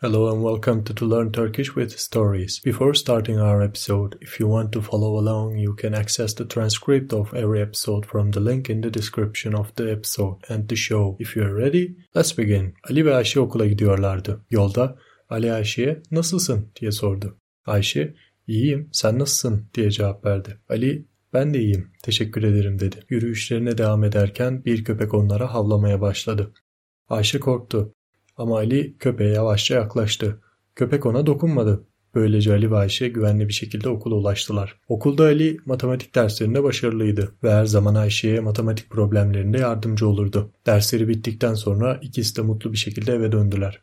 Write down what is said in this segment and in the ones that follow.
Hello and welcome to To Learn Turkish with Stories. Before starting our episode, if you want to follow along, you can access the transcript of every episode from the link in the description of the episode and the show. If you're ready, let's begin. Ali ve Ayşe okula gidiyorlardı. Yolda Ali Ayşe'ye nasılsın diye sordu. Ayşe, iyiyim sen nasılsın diye cevap verdi. Ali, ben de iyiyim, teşekkür ederim dedi. Yürüyüşlerine devam ederken bir köpek onlara havlamaya başladı. Ayşe korktu. Ama Ali köpeğe yavaşça yaklaştı. Köpek ona dokunmadı. Böylece Ali ve Ayşe güvenli bir şekilde okula ulaştılar. Okulda Ali matematik derslerinde başarılıydı ve her zaman Ayşe'ye matematik problemlerinde yardımcı olurdu. Dersleri bittikten sonra ikisi de mutlu bir şekilde eve döndüler.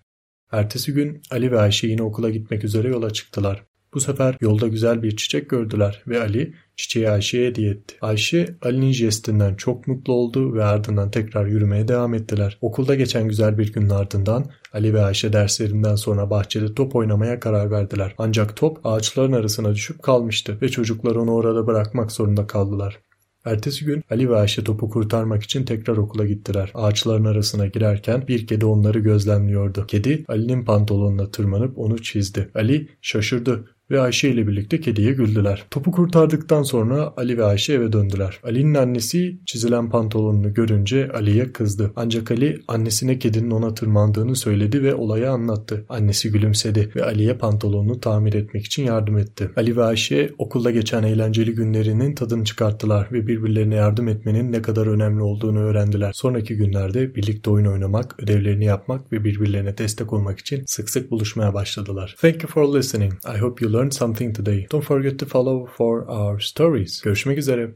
Ertesi gün Ali ve Ayşe yine okula gitmek üzere yola çıktılar. Bu sefer yolda güzel bir çiçek gördüler ve Ali çiçeği Ayşe'ye hediye etti. Ayşe Ali'nin jestinden çok mutlu oldu ve ardından tekrar yürümeye devam ettiler. Okulda geçen güzel bir günün ardından Ali ve Ayşe derslerinden sonra bahçede top oynamaya karar verdiler. Ancak top ağaçların arasına düşüp kalmıştı ve çocuklar onu orada bırakmak zorunda kaldılar. Ertesi gün Ali ve Ayşe topu kurtarmak için tekrar okula gittiler. Ağaçların arasına girerken bir kedi onları gözlemliyordu. Kedi Ali'nin pantolonuna tırmanıp onu çizdi. Ali şaşırdı ve Ayşe ile birlikte kediye güldüler. Topu kurtardıktan sonra Ali ve Ayşe eve döndüler. Ali'nin annesi çizilen pantolonunu görünce Ali'ye kızdı. Ancak Ali annesine kedinin ona tırmandığını söyledi ve olayı anlattı. Annesi gülümsedi ve Ali'ye pantolonunu tamir etmek için yardım etti. Ali ve Ayşe okulda geçen eğlenceli günlerinin tadını çıkarttılar ve birbirlerine yardım etmenin ne kadar önemli olduğunu öğrendiler. Sonraki günlerde birlikte oyun oynamak, ödevlerini yapmak ve birbirlerine destek olmak için sık sık buluşmaya başladılar. Thank you for listening. I hope you learned something today. Don't forget to follow for our stories. Görüşmek üzere.